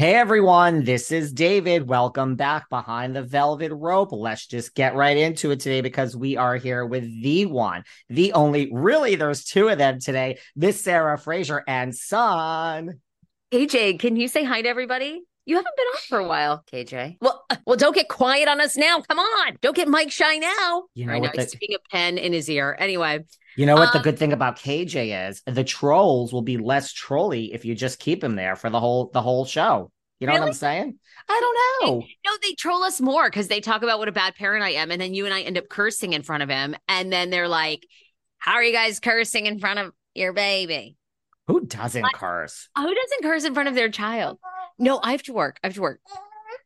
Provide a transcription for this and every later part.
Hey everyone, this is David. Welcome back behind the velvet rope. Let's just get right into it today because we are here with the one, the only, really, there's two of them today Miss Sarah Fraser and son. KJ, can you say hi to everybody? You haven't been on for a while, KJ. Well, uh, well, don't get quiet on us now. Come on, don't get mic shy now. You know right what now, he's the- sticking a pen in his ear. Anyway, You know what the Um, good thing about KJ is? The trolls will be less trolly if you just keep him there for the whole the whole show. You know what I'm saying? I don't know. no, they troll us more because they talk about what a bad parent I am, and then you and I end up cursing in front of him, and then they're like, "How are you guys cursing in front of your baby?" Who doesn't curse? Who doesn't curse in front of their child? No, I have to work. I have to work.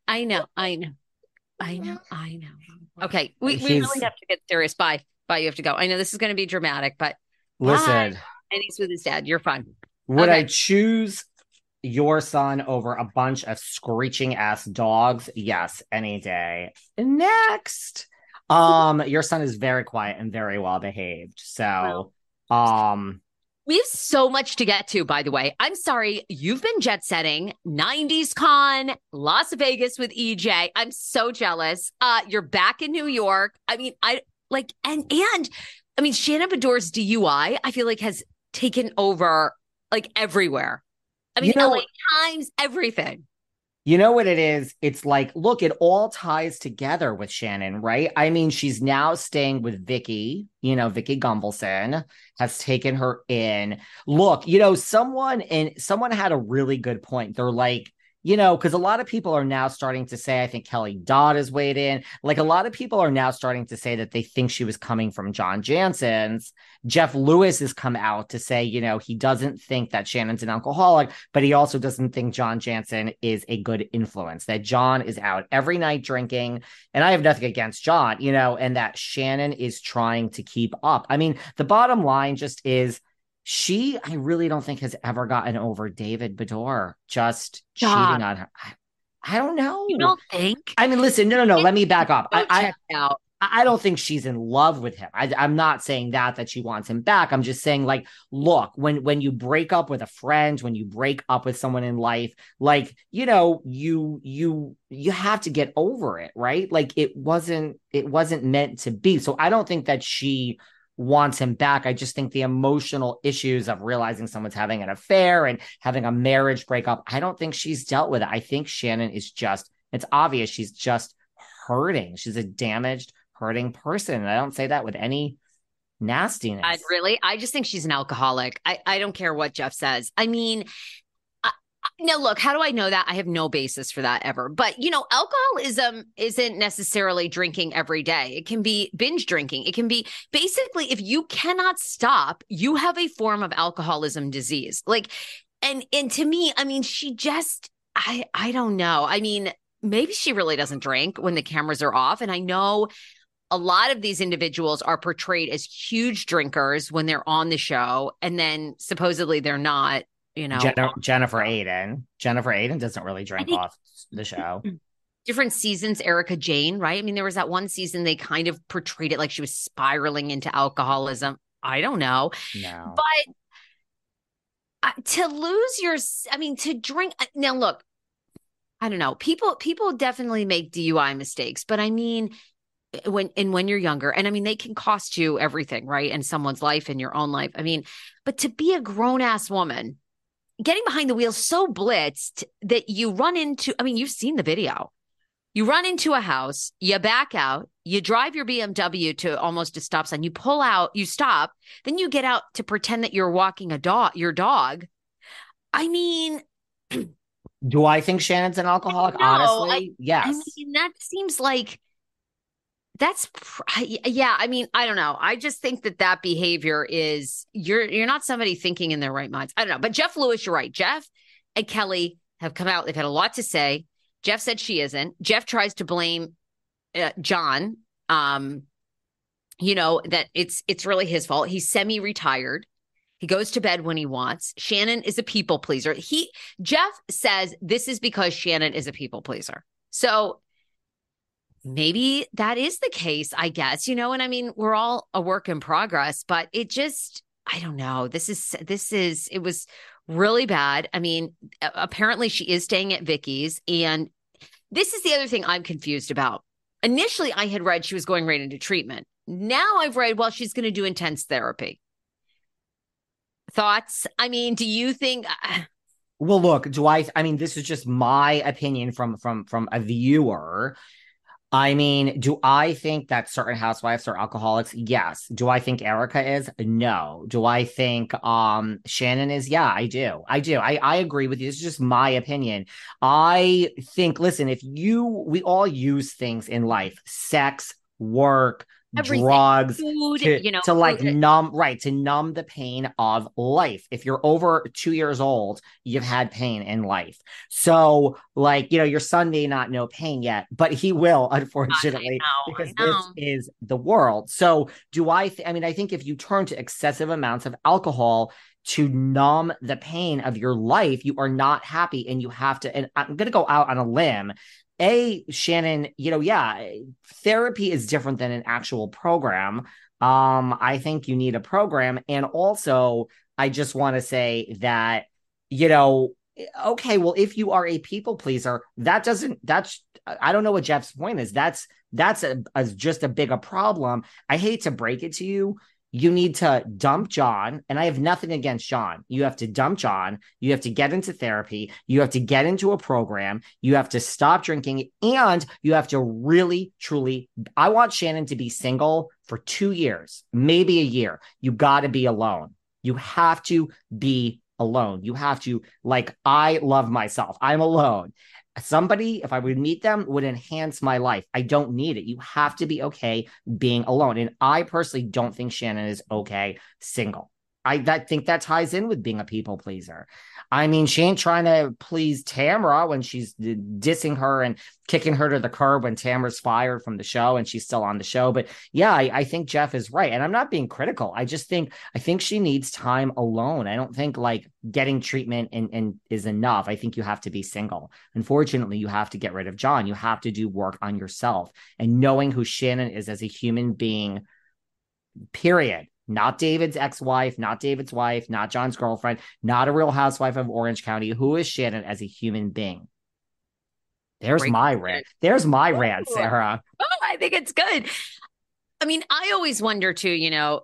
I know. I know. I know. I know. Okay, we, we He's- really have to get serious. Bye. Bye. You have to go. I know this is going to be dramatic, but Listen, and he's with his dad. You're fine. would I choose your son over a bunch of screeching ass dogs? Yes, any day. Next. Um, your son is very quiet and very well behaved. So, um, We have so much to get to, by the way. I'm sorry, you've been jet setting 90s Con, Las Vegas with EJ. I'm so jealous. Uh, you're back in New York. I mean, I like and and I mean Shannon Beador's DUI, I feel like has taken over like everywhere. I mean, You know- LA Times, everything. You know what it is? It's like, look, it all ties together with Shannon, right? I mean, she's now staying with Vicki, you know, Vicki Gunvalson has taken her in. Look, you know, someone and someone had a really good point. They're like, you know, because a lot of people are now starting to say, I think Kelly Dodd has weighed in. Like a lot of people are now starting to say that they think she was coming from John Janssen's. Jeff Lewis has come out to say, you know, he doesn't think that Shannon's an alcoholic, but he also doesn't think John Janssen is a good influence, that John is out every night drinking. And I have nothing against John, you know, and that Shannon is trying to keep up. I mean, the bottom line just is she, I really don't think has ever gotten over David Beador just Stop. cheating on her. I, I don't know. You don't think? I mean, listen, no, no, no. Let me back up. I, I, out. I don't think she's in love with him. I, I'm not saying that that she wants him back. I'm just saying, like, look, when when you break up with a friend, when you break up with someone in life, like, you know, you you you have to get over it, right? Like, it wasn't it wasn't meant to be. So I don't think that she wants him back. I just think the emotional issues of realizing someone's having an affair and having a marriage breakup, I don't think she's dealt with it. I think Shannon is just, it's obvious she's just hurting. She's a damaged, hurting person. And I don't say that with any nastiness. I really, I just think she's an alcoholic. I, I don't care what Jeff says. I mean, Now, look, how do I know that? I have no basis for that ever. But, you know, alcoholism isn't necessarily drinking every day. It can be binge drinking. It can be basically if you cannot stop, you have a form of alcoholism disease. Like, and and to me, I mean, she just I I don't know. I mean, maybe she really doesn't drink when the cameras are off. And I know a lot of these individuals are portrayed as huge drinkers when they're on the show, and then supposedly they're not you know Jen- Jennifer Aydin. Jennifer Aydin doesn't really drink think, off the show. Different seasons, Erika Jayne, right? I mean, there was that one season they kind of portrayed it like she was spiraling into alcoholism. I don't know. No. But uh, to lose your, I mean, to drink. Uh, now, look, I don't know. People, people definitely make DUI mistakes, but I mean, eh, when and when you're younger and i mean they can cost you everything right in someone's life in your own life i mean but to be a grown ass woman getting behind the wheel so blitzed that you run into, I mean, you've seen the video. You run into a house, you back out, you drive your BMW to almost a stop sign, you pull out, you stop, then you get out to pretend that you're walking a dog, your dog. I mean, do I think Shannon's an alcoholic? Honestly, I, yes. I mean, that seems like that's yeah i mean i don't know. I just think that that behavior is you're you're not somebody thinking in their right minds. I don't know. But jeff lewis you're right. Jeff and kelly have come out. They've had a lot to say. Jeff said she isn't. Jeff tries to blame uh, john um you know that it's it's really his fault. He's semi-retired. He goes to bed when he wants. Shannon is a people pleaser. He jeff says this is because shannon is a people pleaser. So maybe that is the case, I guess, you know, and I mean, we're all a work in progress, but it just, I don't know. This is, this is, it was really bad. I mean, apparently she is staying at Vicki's. And this is the other thing I'm confused about. Initially, I had read she was going right into treatment. Now I've read, well, she's going to do intense therapy. Thoughts? I mean, do you think? Well, look, do I? I mean, this is just my opinion from from from a viewer. I mean, do I think that certain housewives are alcoholics? Yes. Do I think Erika is? No. Do I think um Shannon is? Yeah, I do. I do. I, I agree with you. It's just my opinion. I think, listen, if you we all use things in life, sex, work, Everything. drugs Food, to, you know, to like food. numb right to numb the pain of life if you're over two years old you've had pain in life so like you know your son may not know pain yet but he will unfortunately know, because this is the world so do i th- i mean i think if you turn to excessive amounts of alcohol to numb the pain of your life you are not happy and you have to and i'm going to go out on a limb a shannon you know yeah therapy is different than an actual program. Um i think you need a program. And also i just want to say that you know okay well if you are a people pleaser that doesn't that's i don't know what jeff's point is. That's that's a, a just a bigger problem. I hate to break it to you you need to dump John. And I have nothing against John. You have to dump John. You have to get into therapy. You have to get into a program. You have to stop drinking. And you have to really, truly, I want Shannon to be single for two years, maybe a year. You got to be alone. You have to be alone. You have to, like, I love myself. I'm alone somebody, if I would meet them, would enhance my life. I don't need it. You have to be okay being alone. And I personally don't think Shannon is okay single. I that think that ties in with being a people pleaser. I mean, she ain't trying to please Tamra when she's dissing her and kicking her to the curb when Tamra's fired from the show and she's still on the show. But yeah, I, I think Jeff is right. And I'm not being critical. I just think I think she needs time alone. I don't think like getting treatment and, and is enough. I think you have to be single. Unfortunately, you have to get rid of John. You have to do work on yourself and knowing who Shannon is as a human being, period not David's ex wife, not David's wife, not John's girlfriend, not a real housewife of Orange County. Who is Shannon as a human being? There's Great my rant. There's my Ooh. rant, Sarah. Oh, I think it's good. I mean, I always wonder too, you know,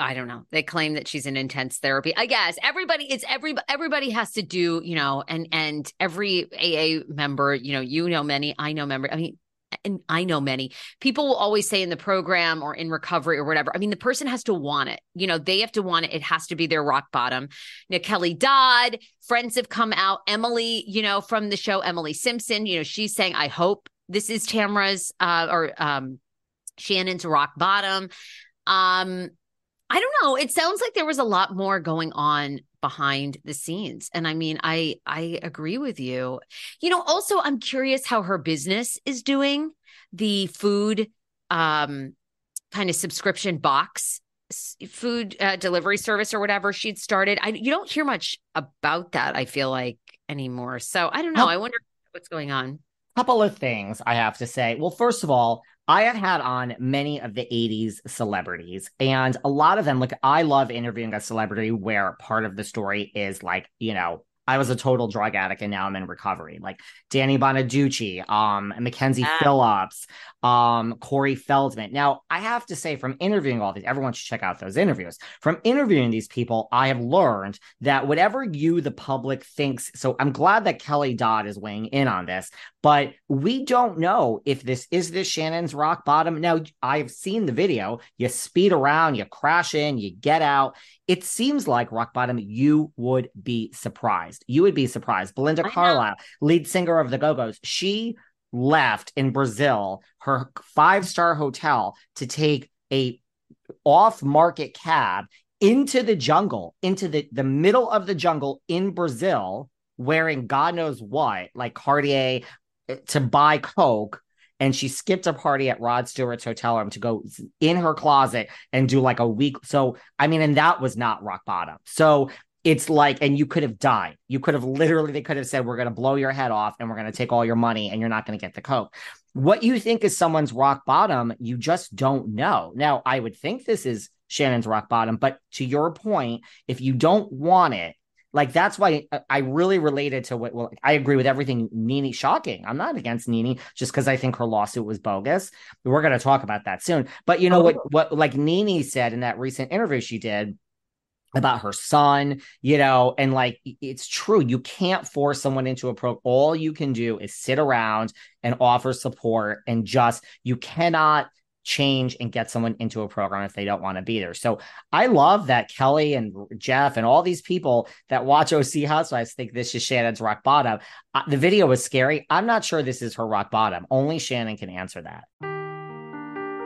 I don't know. They claim that she's in intense therapy. I guess everybody it's every everybody has to do, you know, and and every AA member, you know, you know many, I know member. I mean, and I know many people will always say in the program or in recovery or whatever. I mean, the person has to want it. You know, they have to want it. It has to be their rock bottom. Now, Kelly Dodd, friends have come out. Emily, you know, from the show, Emily Simpson, you know, she's saying, I hope this is Tamra's uh, or um, Shannon's rock bottom. Um, I don't know. It sounds like there was a lot more going on behind the scenes. And I mean, I I agree with you. You know, also I'm curious how her business is doing. The food um kind of subscription box food uh, delivery service or whatever she'd started. I you don't hear much about that I feel like anymore. So I don't know. I wonder what's going on. Couple of things I have to say. Well, first of all, I have had on many of the 80s celebrities, and a lot of them, like, I love interviewing a celebrity where part of the story is like, you know, I was a total drug addict and now I'm in recovery. Like Danny Bonaduce, um, Mackenzie ah. Phillips, um, Corey Feldman. Now, I have to say, from interviewing all these, everyone should check out those interviews. From interviewing these people, I have learned that whatever you, the public, thinks. So I'm glad that Kelly Dodd is weighing in on this, but we don't know if this is this Shannon's rock bottom. Now, I've seen the video. You speed around, you crash in, you get out. It seems like rock bottom. You would be surprised. You would be surprised. Belinda Carlisle, lead singer of the Go Go's, she left in Brazil, her five star hotel, to take a off market cab into the jungle, into the, the middle of the jungle in Brazil, wearing God knows what, like Cartier, eh, to buy Coke. And she skipped a party at Rod Stewart's hotel room to go in her closet and do like a week. So, I mean, and that was not rock bottom. So it's like, and you could have died. You could have literally, they could have said, We're going to blow your head off and we're going to take all your money and you're not going to get the Coke. What you think is someone's rock bottom, you just don't know. Now, I would think this is Shannon's rock bottom, but to your point, if you don't want it, like that's why I really related to what. Well, I agree with everything NeNe. Shocking. I'm not against NeNe just because I think her lawsuit was bogus. We're going to talk about that soon. But you know oh. what? What like NeNe said in that recent interview she did about her son, you know, and like it's true. You can't force someone into a pro. All you can do is sit around and offer support and just you cannot change and get someone into a program if they don't want to be there. So I love that Kelly and Jeff and all these people that watch OC Housewives think this is Shannon's rock bottom. Uh, the video was scary. I'm not sure this is her rock bottom. Only Shannon can answer that.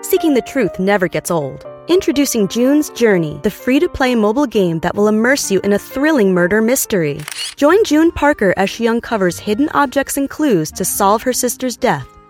Seeking the truth never gets old. Introducing June's Journey, the free to play mobile game that will immerse you in a thrilling murder mystery. Join June Parker as she uncovers hidden objects and clues to solve her sister's death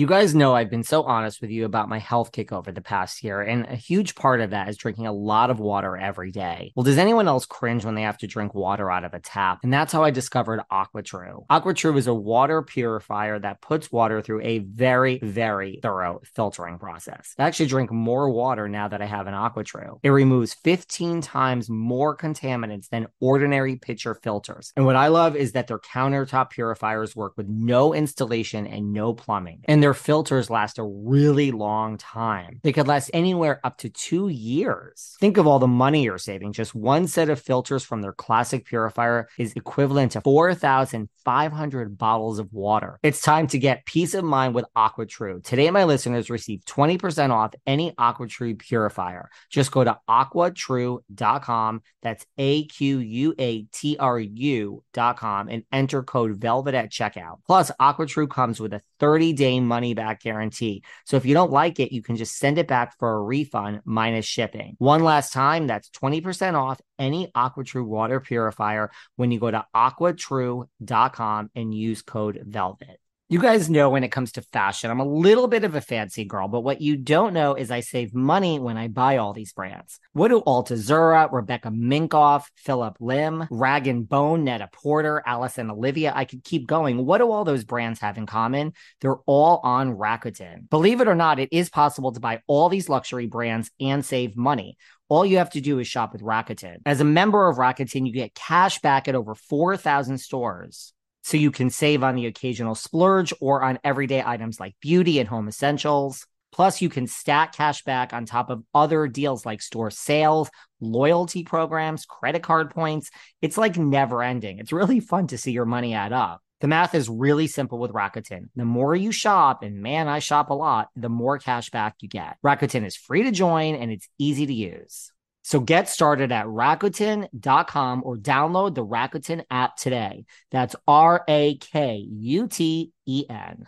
You guys know I've been so honest with you about my health kick over the past year, and a huge part of that is drinking a lot of water every day. Well, does anyone else cringe when they have to drink water out of a tap? And that's how I discovered AquaTru. AquaTru is a water purifier that puts water through a very, very thorough filtering process. I actually drink more water now that I have an AquaTru. It removes 15 times more contaminants than ordinary pitcher filters. And what I love is that their countertop purifiers work with no installation and no plumbing. And they're their filters last a really long time. They could last anywhere up to two years. Think of all the money you're saving. Just one set of filters from their classic purifier is equivalent to 4,500 bottles of water. It's time to get peace of mind with AquaTru. Today, my listeners receive 20% off any AquaTru purifier. Just go to aquatrue.com. That's A Q U A T R U.com and enter code VELVET at checkout. Plus, AquaTru comes with a 30 day money money back guarantee. So if you don't like it, you can just send it back for a refund minus shipping. One last time, that's 20% off any AquaTru water purifier when you go to aquatrue.com and use code VELVET. You guys know when it comes to fashion, I'm a little bit of a fancy girl, but what you don't know is I save money when I buy all these brands. What do Altuzarra, Rebecca Minkoff, Phillip Lim, Rag and Bone, Net-a-Porter, Alice and Olivia, I could keep going. What do all those brands have in common? They're all on Rakuten. Believe it or not, it is possible to buy all these luxury brands and save money. All you have to do is shop with Rakuten. As a member of Rakuten, you get cash back at over 4,000 stores so you can save on the occasional splurge or on everyday items like beauty and home essentials. Plus, you can stack cash back on top of other deals like store sales, loyalty programs, credit card points. It's like never ending. It's really fun to see your money add up. The math is really simple with Rakuten. The more you shop, and man, I shop a lot, the more cash back you get. Rakuten is free to join and it's easy to use. So get started at Rakuten.com or download the Rakuten app today. That's R A K U T E N.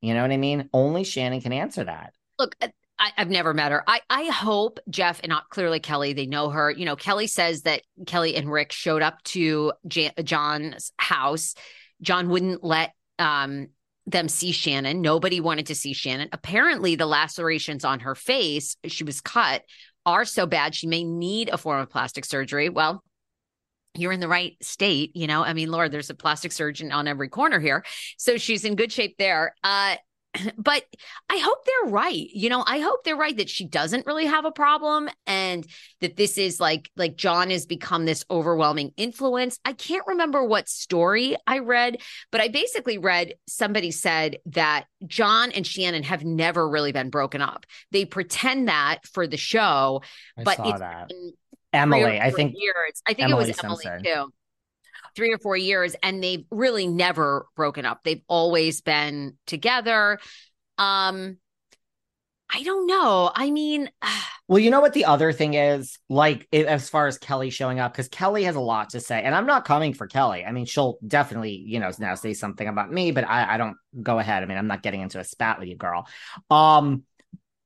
You know what I mean? Only Shannon can answer that. Look, I, have never met her. I, I hope Jeff and not clearly Kelly, they know her. You know, Kelly says that Kelly and Rick showed up to Jan, John's house. John wouldn't let um, them see Shannon. Nobody wanted to see Shannon. Apparently, the lacerations on her face, she was cut, are so bad she may need a form of plastic surgery. Well, you're in the right state, you know. I mean, Lord, there's a plastic surgeon on every corner here. So she's in good shape there. Uh but I hope they're right. You know, I hope they're right that she doesn't really have a problem and that this is like like John has become this overwhelming influence. I can't remember what story I read, but I basically read somebody said that John and Shannon have never really been broken up. They pretend that for the show, I but saw it's that. Emily, I think years. I think Emily it was Emily too three or four years and they've really never broken up. They've always been together. Um, I don't know. I mean, Well, you know what the other thing is, like as far as Kelly showing up, because Kelly has a lot to say, and I'm not coming for Kelly. I mean, she'll definitely, you know, now say something about me, but I, I don't go ahead. I mean, I'm not getting into a spat with you, girl. Um,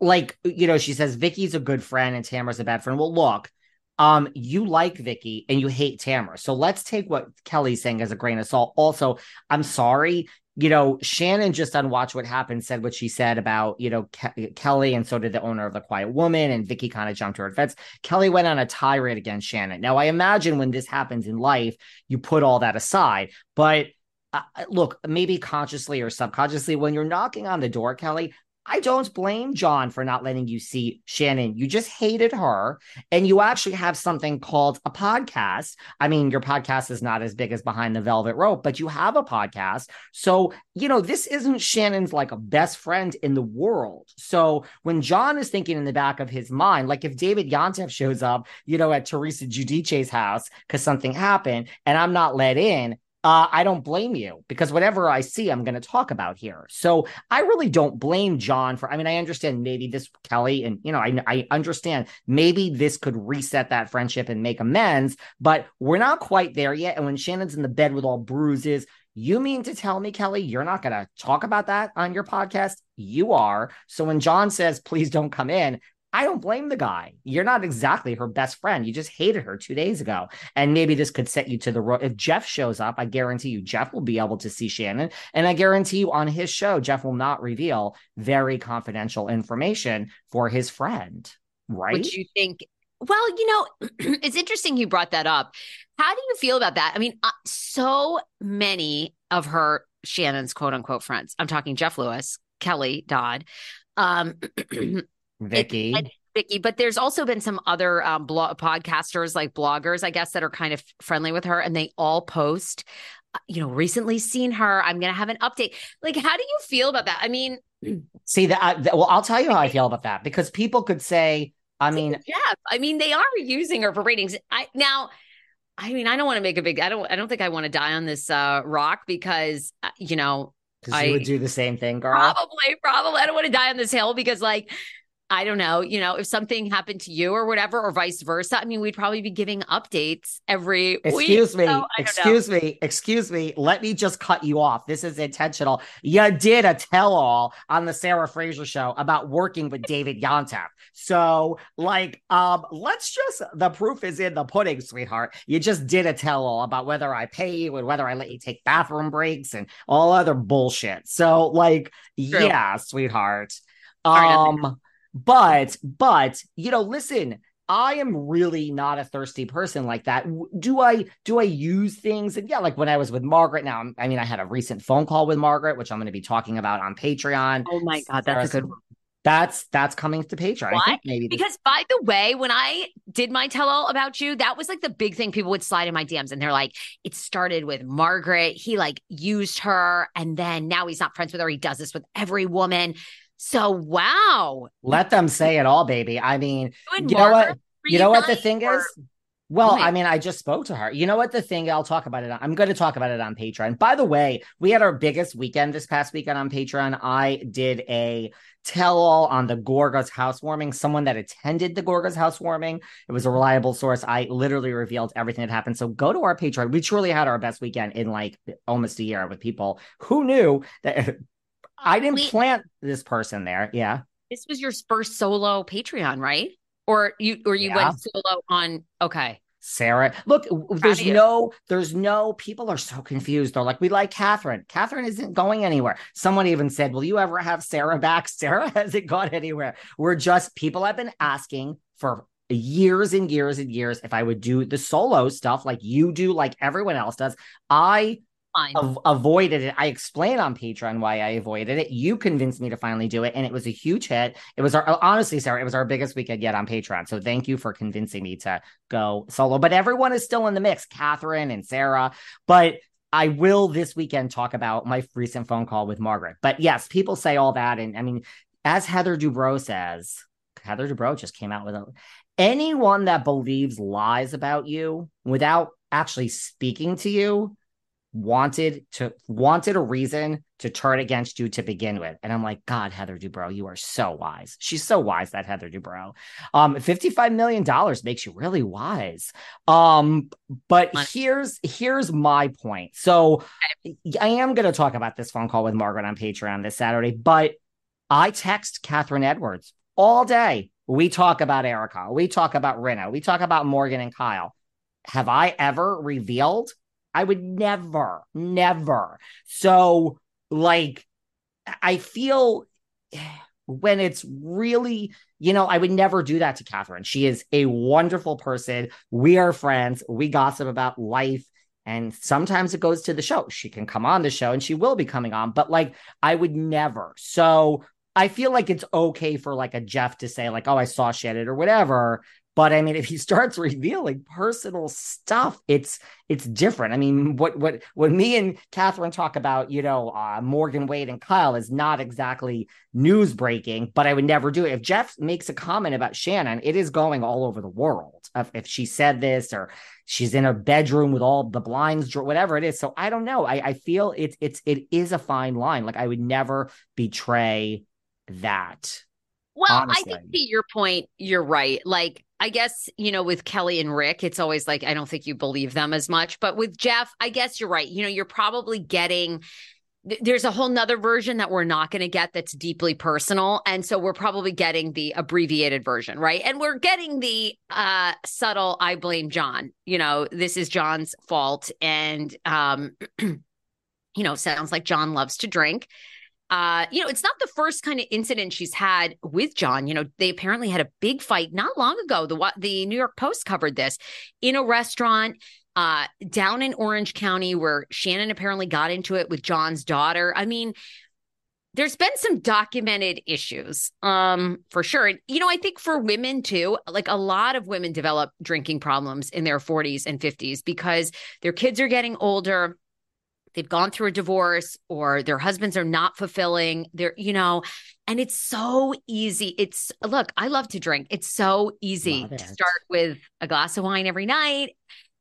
like you know, she says Vicki's a good friend and Tamra's a bad friend. Well, look, um, you like Vicki and you hate Tamra, so let's take what Kelly's saying as a grain of salt. Also, I'm sorry. You know, Shannon just on Watch What Happened said what she said about, you know, Ke- Kelly, and so did the owner of The Quiet Woman, and Vicki kind of jumped her defense. Kelly went on a tirade against Shannon. Now, I imagine when this happens in life, you put all that aside. But uh, look, maybe consciously or subconsciously, when you're knocking on the door, Kelly, I don't blame John for not letting you see Shannon. You just hated her, and you actually have something called a podcast. I mean, your podcast is not as big as Behind the Velvet Rope, but you have a podcast. So, you know, this isn't Shannon's like a best friend in the world. So, when John is thinking in the back of his mind, like if David Yontef shows up, you know, at Teresa Giudice's house because something happened and I'm not let in, uh, I don't blame you because whatever I see, I'm going to talk about here. So I really don't blame John for. I mean, I understand maybe this Kelly, and you know, I I understand maybe this could reset that friendship and make amends, but we're not quite there yet. And when Shannon's in the bed with all bruises, you mean to tell me, Kelly, you're not going to talk about that on your podcast? You are. So when John says, please don't come in, I don't blame the guy. You're not exactly her best friend. You just hated her two days ago. And maybe this could set you to the road. If Jeff shows up, I guarantee you, Jeff will be able to see Shannon. And I guarantee you on his show, Jeff will not reveal very confidential information for his friend. Right? Which you think, well, you know, it's interesting you brought that up. How do you feel about that? I mean, uh, so many of her, Shannon's quote unquote friends, I'm talking Jeff Lewis, Kelly Dodd, um, Vicki. and Vicki, but there's also been some other um, blog podcasters, like bloggers, I guess, that are kind of friendly with her, and they all post, uh, you know, recently seen her. I'm going to have an update. Like, how do you feel about that? I mean, See that? I- well, I'll tell you how I feel about that because people could say, I mean, yeah, I mean, they are using her for ratings. I now, I mean, I don't want to make a big. I don't. I don't think I want to die on this uh, rock because uh, you know because you I- would do the same thing, girl. Probably, probably. I don't want to die on this hill because, like, I don't know, you know, if something happened to you or whatever, or vice versa, I mean, we'd probably be giving updates every excuse week. me, So, I don't know. excuse me, excuse me. Let me just cut you off. This is intentional. You did a tell all on the Sarah Fraser show about working with David Yontef. So, like, um, let's just the proof is in the pudding, sweetheart. You just did a tell all about whether I pay you and whether I let you take bathroom breaks and all other bullshit. So, like, True. yeah, sweetheart. Um, but but you know, listen, I am really not a thirsty person like that. Do I do I use things? And yeah, like when I was with Margaret. Now, I'm- mean, I had a recent phone call with Margaret, which I'm going to be talking about on Patreon. Oh my God, that's a good one. That's that's coming to Patreon. I Why? think maybe this- Because by the way, when I did my tell all about you, that was like the big thing people would slide in my DMs and they're like, it started with Margaret. He like used her and then now he's not friends with her. He does this with every woman. So wow. let them say it all, baby. I mean, You you know what? You know what the thing or- is? Well, I mean, I just spoke to her. You know what the thing? I'll talk about it. I'm going to talk about it on Patreon. By the way, we had our biggest weekend this past weekend on Patreon. I did a tell all on the Gorga's housewarming. Someone that attended the Gorga's housewarming. It was a reliable source. I literally revealed everything that happened. So go to our Patreon. We truly had our best weekend in like almost a year with people who knew that I didn't Wait. plant this person there. Yeah. This was your first solo Patreon, right? Or you or you Yeah. went solo on okay. Sarah. Look, there's no, there's no, people are so confused. They're like, we like Catherine. Catherine isn't going anywhere. Someone even said, Will you ever have Sarah back? Sarah hasn't gone anywhere. We're just, people have been asking for years and years and years if I would do the solo stuff like you do, like everyone else does. I. av- avoided it. I explained on Patreon why I avoided it. You convinced me to finally do it, and it was a huge hit. It was our oh, honestly, Sarah, it was our biggest weekend yet on Patreon. So thank you for convincing me to go solo. But everyone is still in the mix, Catherine and Sarah. But I will this weekend talk about my recent phone call with Margaret. But yes, people say all that, and I mean, as Heather Dubrow says, Heather Dubrow just came out with a anyone that believes lies about you without actually speaking to you wanted to wanted a reason to turn against you to begin with. And I'm like, God, Heather Dubrow, you are so wise. She's so wise, that Heather Dubrow. Um, $55 million makes you really wise. Um, but here's here's my point. So I am gonna talk about this phone call with Margaret on Patreon this Saturday, but I text Kathryn Edwards all day. We talk about Erika, we talk about Rinna, we talk about Morgan and Kyle. Have I ever revealed I would never, never. So, like, I feel when it's really, you know, I would never do that to Catherine. She is a wonderful person. We are friends. We gossip about life. And sometimes it goes to the show. She can come on the show and she will be coming on, but like, I would never. So, I feel like it's okay for like a Jeff to say, like, oh, I saw shit it or whatever. But I mean, if he starts revealing personal stuff, it's it's different. I mean, what what when me and Catherine talk about, you know, uh, Morgan Wade and Kyle is not exactly news breaking, but I would never do it. If Jeff makes a comment about Shannon, it is going all over the world. If, if she said this or she's in her bedroom with all the blinds, whatever it is. So I don't know. I, I feel it's it's it is a fine line. Like I would never betray that. Well, I honestly. think to your point, you're right. Like, I guess, you know, with Kelly and Rick, it's always like, I don't think you believe them as much. But with Jeff, I guess you're right. You know, you're probably getting, there's a whole nother version that we're not going to get that's deeply personal. And so we're probably getting the abbreviated version, right? And we're getting the uh subtle, I blame John. You know, this is John's fault. And, um, you know, sounds like John loves to drink uh, you know, it's not the first kind of incident she's had with John. You know, they apparently had a big fight not long ago. The the New York Post covered this in a restaurant uh down in Orange County where Shannon apparently got into it with John's daughter. I mean, there's been some documented issues um for sure and you know i think for women too like a lot of women develop drinking problems in their 40s and 50s because their kids are getting older they've gone through a divorce or their husbands are not fulfilling they're you know and it's so easy. It's look i love to drink. It's so easy Love to start with a glass of wine every night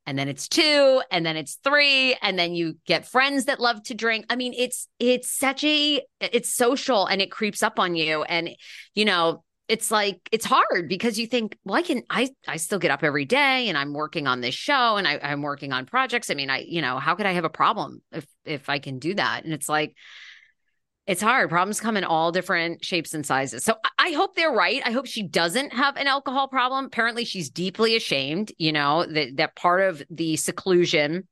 and then it's two and then it's three and then you get friends that love to drink. I mean it's it's such a it's social and it creeps up on you. And you know it's like it's hard because you think, well, I can I I still get up every day and I'm working on this show and I, I'm working on projects. I mean, I, you know, how could I have a problem if if I can do that? And it's like it's hard. Problems come in all different shapes and sizes. So I hope they're right. I hope she doesn't have an alcohol problem. Apparently, she's deeply ashamed, you know, that that part of the seclusion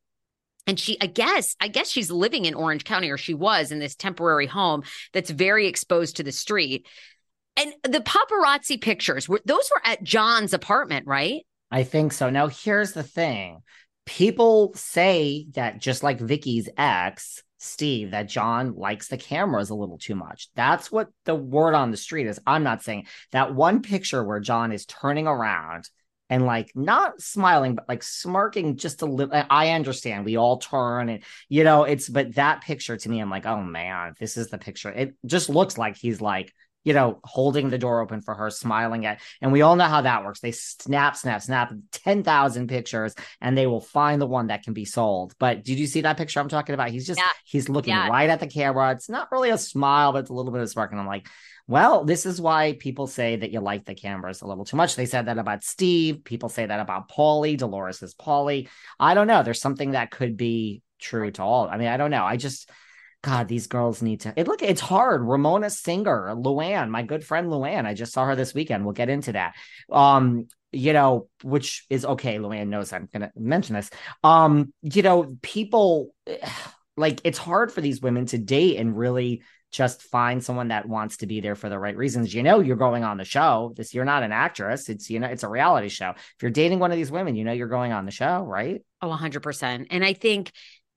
and she i guess i guess she's living in orange county or she was in this temporary home that's very exposed to the street and the paparazzi pictures were those were at john's apartment right I think so. Now, here's the thing people say that just like Vicki's ex, Steve, that John likes the cameras a little too much. That's what the word on the street is. I'm not saying that one picture where John is turning around and like not smiling, but like smirking just a little. I understand we all turn and you know, it's but that picture to me, I'm like, oh man, this is the picture. It just looks like he's like, you know, holding the door open for her, smiling at. And we all know how that works. They snap, snap, snap 10,000 pictures and they will find the one that can be sold. But did you see that picture I'm talking about? He's just, Yeah. he's looking Yeah. right at the camera. It's not really a smile, but it's a little bit of smirk. And I'm like, well, this is why people say that you like the cameras a little too much. They said that about Steve. People say that about Paulie. Dolores is Paulie. I don't know. There's something that could be true to all. I mean, I don't know. I just, God, these girls need to. It look, it's hard. Ramona Singer, Luann, my good friend Luann. I just saw her this weekend. We'll get into that. Um, you know, which is okay. Luann knows I'm gonna mention this. Um, you know, people like it's hard for these women to date and really just find someone that wants to be there for the right reasons. You know, you're going on the show. This you're not an actress. It's you know, it's a reality show. If you're dating one of these women, you know you're going on the show, right? Oh, 100%. And I think,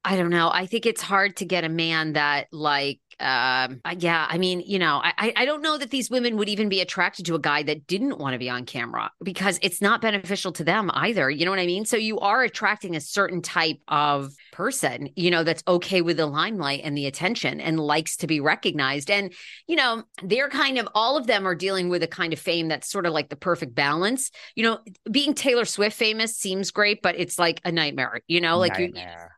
I don't know, I think it's hard to get a man that, like, um, yeah, I mean, you know, I, I- don't know that these women would even be attracted to a guy that didn't want to be on camera because it's not beneficial to them either. You know what I mean? So you are attracting a certain type of person, you know, that's okay with the limelight and the attention and likes to be recognized. And, you know, they're kind of, all of them are dealing with a kind of fame that's sort of like the perfect balance. You know, being Taylor Swift famous seems great, but it's like a nightmare, you know, like you, Nightmare.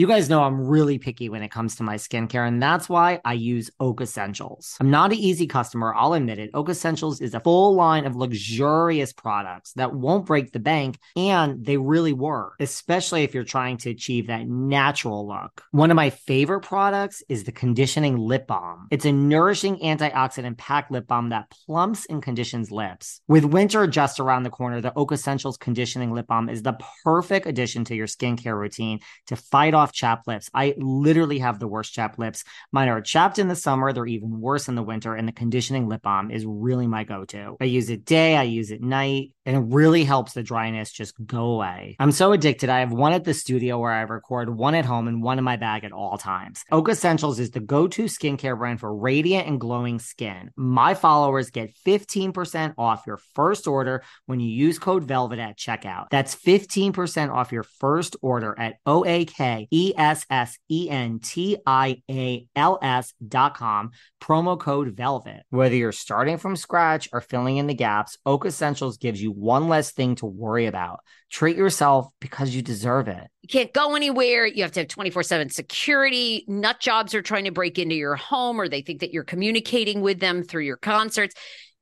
You guys know I'm really picky when it comes to my skincare, and that's why I use Oak Essentials. I'm not an easy customer, I'll admit it. Oak Essentials is a full line of luxurious products that won't break the bank, and they really work, especially if you're trying to achieve that natural look. One of my favorite products is the Conditioning Lip Balm. It's a nourishing antioxidant packed lip balm that plumps and conditions lips. With winter just around the corner, the Oak Essentials Conditioning Lip Balm is the perfect addition to your skincare routine to fight off chapped lips. I literally have the worst chapped lips. Mine are chapped in the summer, they're even worse in the winter, and the conditioning lip balm is really my go to. I use it day, I use it night, and it really helps the dryness just go away. I'm so addicted. I have one at the studio where I record, one at home, and one in my bag at all times. Oak Essentials is the go to skincare brand for radiant and glowing skin. My followers get 15% off your first order when you use code VELVET at checkout. That's 15% off your first order at O A K E S S E N T I A L S dot com, promo code VELVET. Whether you're starting from scratch or filling in the gaps, Oak Essentials gives you one less thing to worry about. Treat yourself because you deserve it. you can't go anywhere. You have to have 24 7 security. Nut jobs are trying to break into your home or they think that you're communicating with them through your concerts.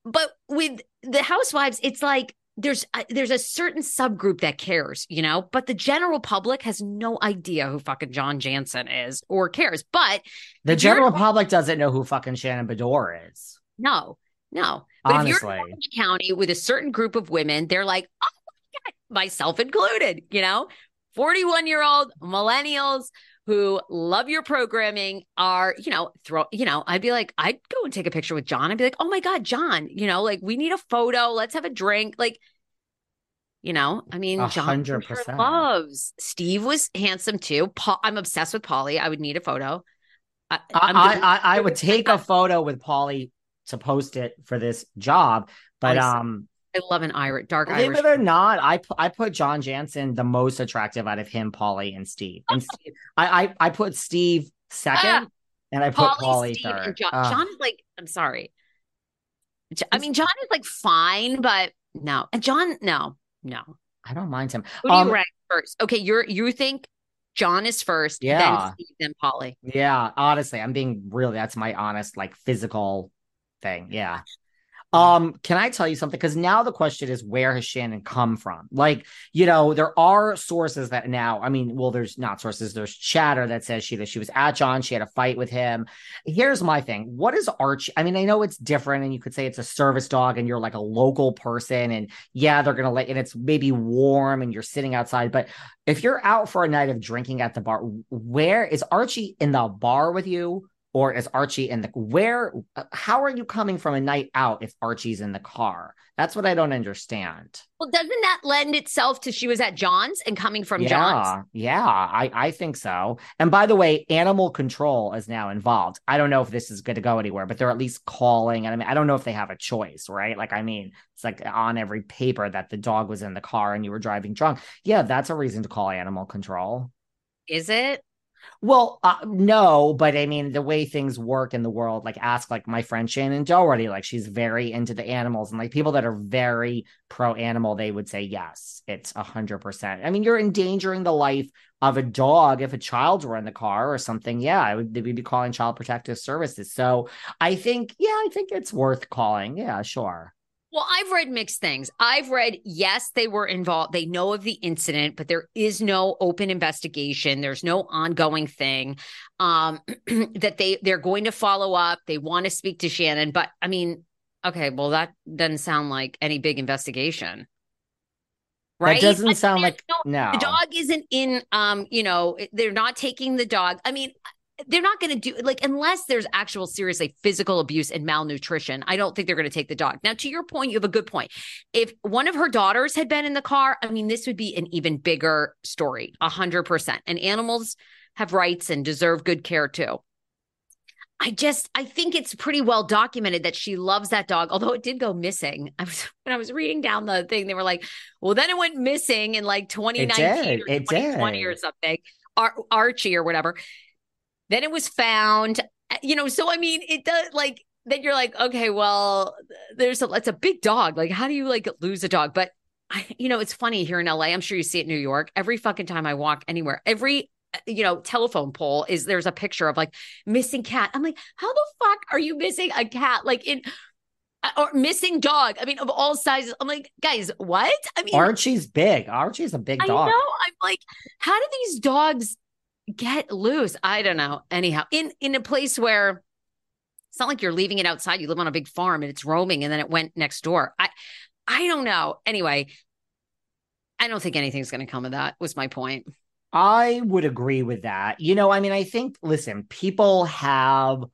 But with the housewives, it's like, there's a, there's a certain subgroup that cares, you know, but the general public has no idea who fucking John Janssen is or cares. But The general public doesn't know who fucking Shannon Beador is. no, no. But if you're in Honestly. Orange County with a certain group of women, they're like, oh my God, myself included, you know, 41 year old millennials who love your programming are, you know, throw, you know, I'd be like, I'd go and take a picture with John. I'd be like, oh my God, John, you know, like we need a photo. Let's have a drink. Like, you know, I mean, A John hundred for sure loves. Steve was handsome too. Paul, I'm obsessed with Paulie. I would need a photo. I, I, I, I, would take a photo with Paulie to post it for this job. But um, I love an Irish dark believe Irish. it or not, I pu- I put John Janssen the most attractive out of him, Paulie, and Steve. And Steve, I, I I put Steve second, Ah, and I put Paulie, third. and John. Ugh. John is like, I'm sorry. I mean, John is like fine, but no. And John, no, no. I don't mind him. Who do Um, you rank first? Okay, you're you think John is first, Yeah. then Steve, then Polly. Yeah, honestly, I'm being real. That's my honest, like physical thing. Yeah. Um, can I tell you something? Because now the question is, where has Shannon come from? Like, you know, there are sources that now, I mean, well, there's not sources, there's chatter that says she that she was at John, she had a fight with him. Here's my thing. What is Archie? I mean, I know it's different, and you could say it's a service dog, and you're like a local person, and yeah, they're gonna let and it's maybe warm and you're sitting outside, but if you're out for a night of drinking at the bar, where is Archie in the bar with you? Or is Archie in the where? uh, How are you coming from a night out if Archie's in the car? That's what I don't understand. Well, doesn't that lend itself to she was at John's and coming from yeah, John's? yeah, I I think so. And by the way, animal control is now involved. I don't know if this is going to go anywhere, but they're at least calling. And I mean, I don't know if they have a choice, right? Like, I mean, it's like on every paper that the dog was in the car and you were driving drunk. Yeah, that's a reason to call animal control. Is it? Well, uh, no, but I mean, the way things work in the world, like ask like my friend Shannen Doherty, like she's very into the animals, and like people that are very pro animal, they would say yes, it's a hundred percent. I mean, you're endangering the life of a dog if a child were in the car or something. Yeah, I would we'd be calling child protective services. So I think, yeah, I think it's worth calling. Yeah, sure. Well, I've read mixed things. I've read, yes, they were involved. They know of the incident, but there is no open investigation. There's no ongoing thing. Um, that they they're going to follow up. They want to speak to Shannon, but I mean, okay, well, that doesn't sound like any big investigation. Right? That doesn't sound like no- no. the dog isn't in um you know they're not taking the dog i mean they're not going to do like unless there's actual serious like physical abuse and malnutrition i don't think they're going to take the dog now to your point you have a good point if one of her daughters had been in the car i mean this would be an even bigger story a hundred percent and animals have rights and deserve good care too I just I think it's pretty well documented that she loves that dog, although it did go missing. I was when I was reading down the thing, they were like, well, then it went missing in like 2019 did, or it 2020 or something. Ar- Archie or whatever. Then it was found. You know, so I mean, it does like then you're like, okay, well, there's a it's a big dog. Like, how do you like lose a dog? But I, you know, it's funny here in LA. I'm sure you see it in New York. Every fucking time I walk anywhere, every you know telephone pole is there's a picture of like missing cat. I'm like, how the fuck are you missing a cat? Like in or missing dog. I mean, of all sizes. I'm like, guys, what? I mean, Archie's big. Archie's a big dog. I know. I'm like, how do these dogs get loose? I don't know. Anyhow, in in a place where it's not like you're leaving it outside. You live on a big farm and it's roaming, and then it went next door. I I don't know. Anyway, I don't think anything's going to come of that. Was my point. I would agree with that. You know, I mean, I think, listen, people have.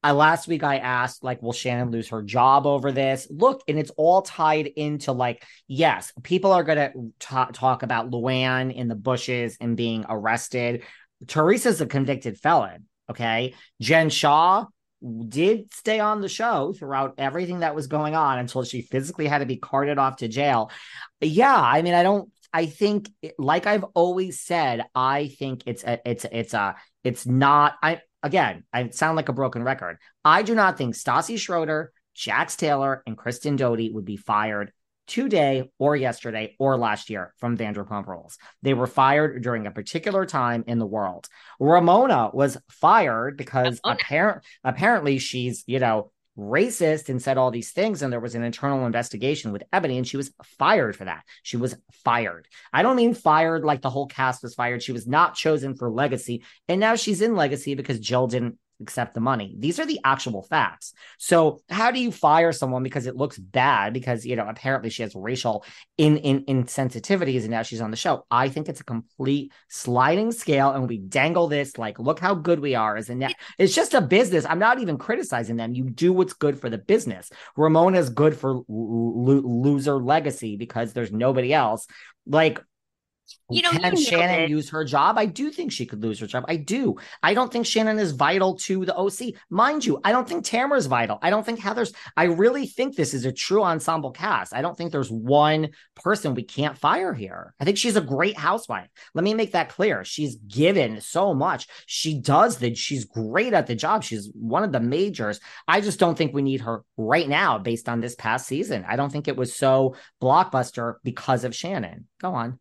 I last week I asked, like, will Shannon lose her job over this? Look, and it's all tied into like, yes, people are going to ta- talk about Luann in the bushes and being arrested. Teresa's a convicted felon. Okay. Jen Shah did stay on the show throughout everything that was going on until she physically had to be carted off to jail. Yeah. I mean, I don't I think, like I've always said, I think it's a, it's it's a, it's not. I again, I sound like a broken record. I do not think Stassi Schroeder, Jax Taylor, and Kristen Doute would be fired today or yesterday or last year from Vanderpump Rules. They were fired during a particular time in the world. Ramona was fired because Ramona. apparent apparently she's you know racist and said all these things and there was an internal investigation with Eboni and she was fired for that she was fired i don't mean fired like the whole cast was fired she was not chosen for legacy and now she's in legacy because jill didn't accept the money these are the actual facts so how do you fire someone because it looks bad because you know apparently she has racial in in insensitivities and now she's on the show i think it's a complete sliding scale and we dangle this like look how good we are as a net it's just a business. I'm not even criticizing them. You do what's good for the business. Ramona's good for lo- lo- loser legacy because there's nobody else. Like, You know, can you Shannon it. use her job? I do think she could lose her job. I do. I don't think Shannon is vital to the OC. Mind you, I don't think Tamra's vital. I don't think Heather's. I really think this is a true ensemble cast. I don't think there's one person we can't fire here. I think she's a great housewife. Let me make that clear. She's given so much. She does that. She's great at the job. She's one of the majors. I just don't think we need her right now based on this past season. I don't think it was so blockbuster because of Shannon. Go on.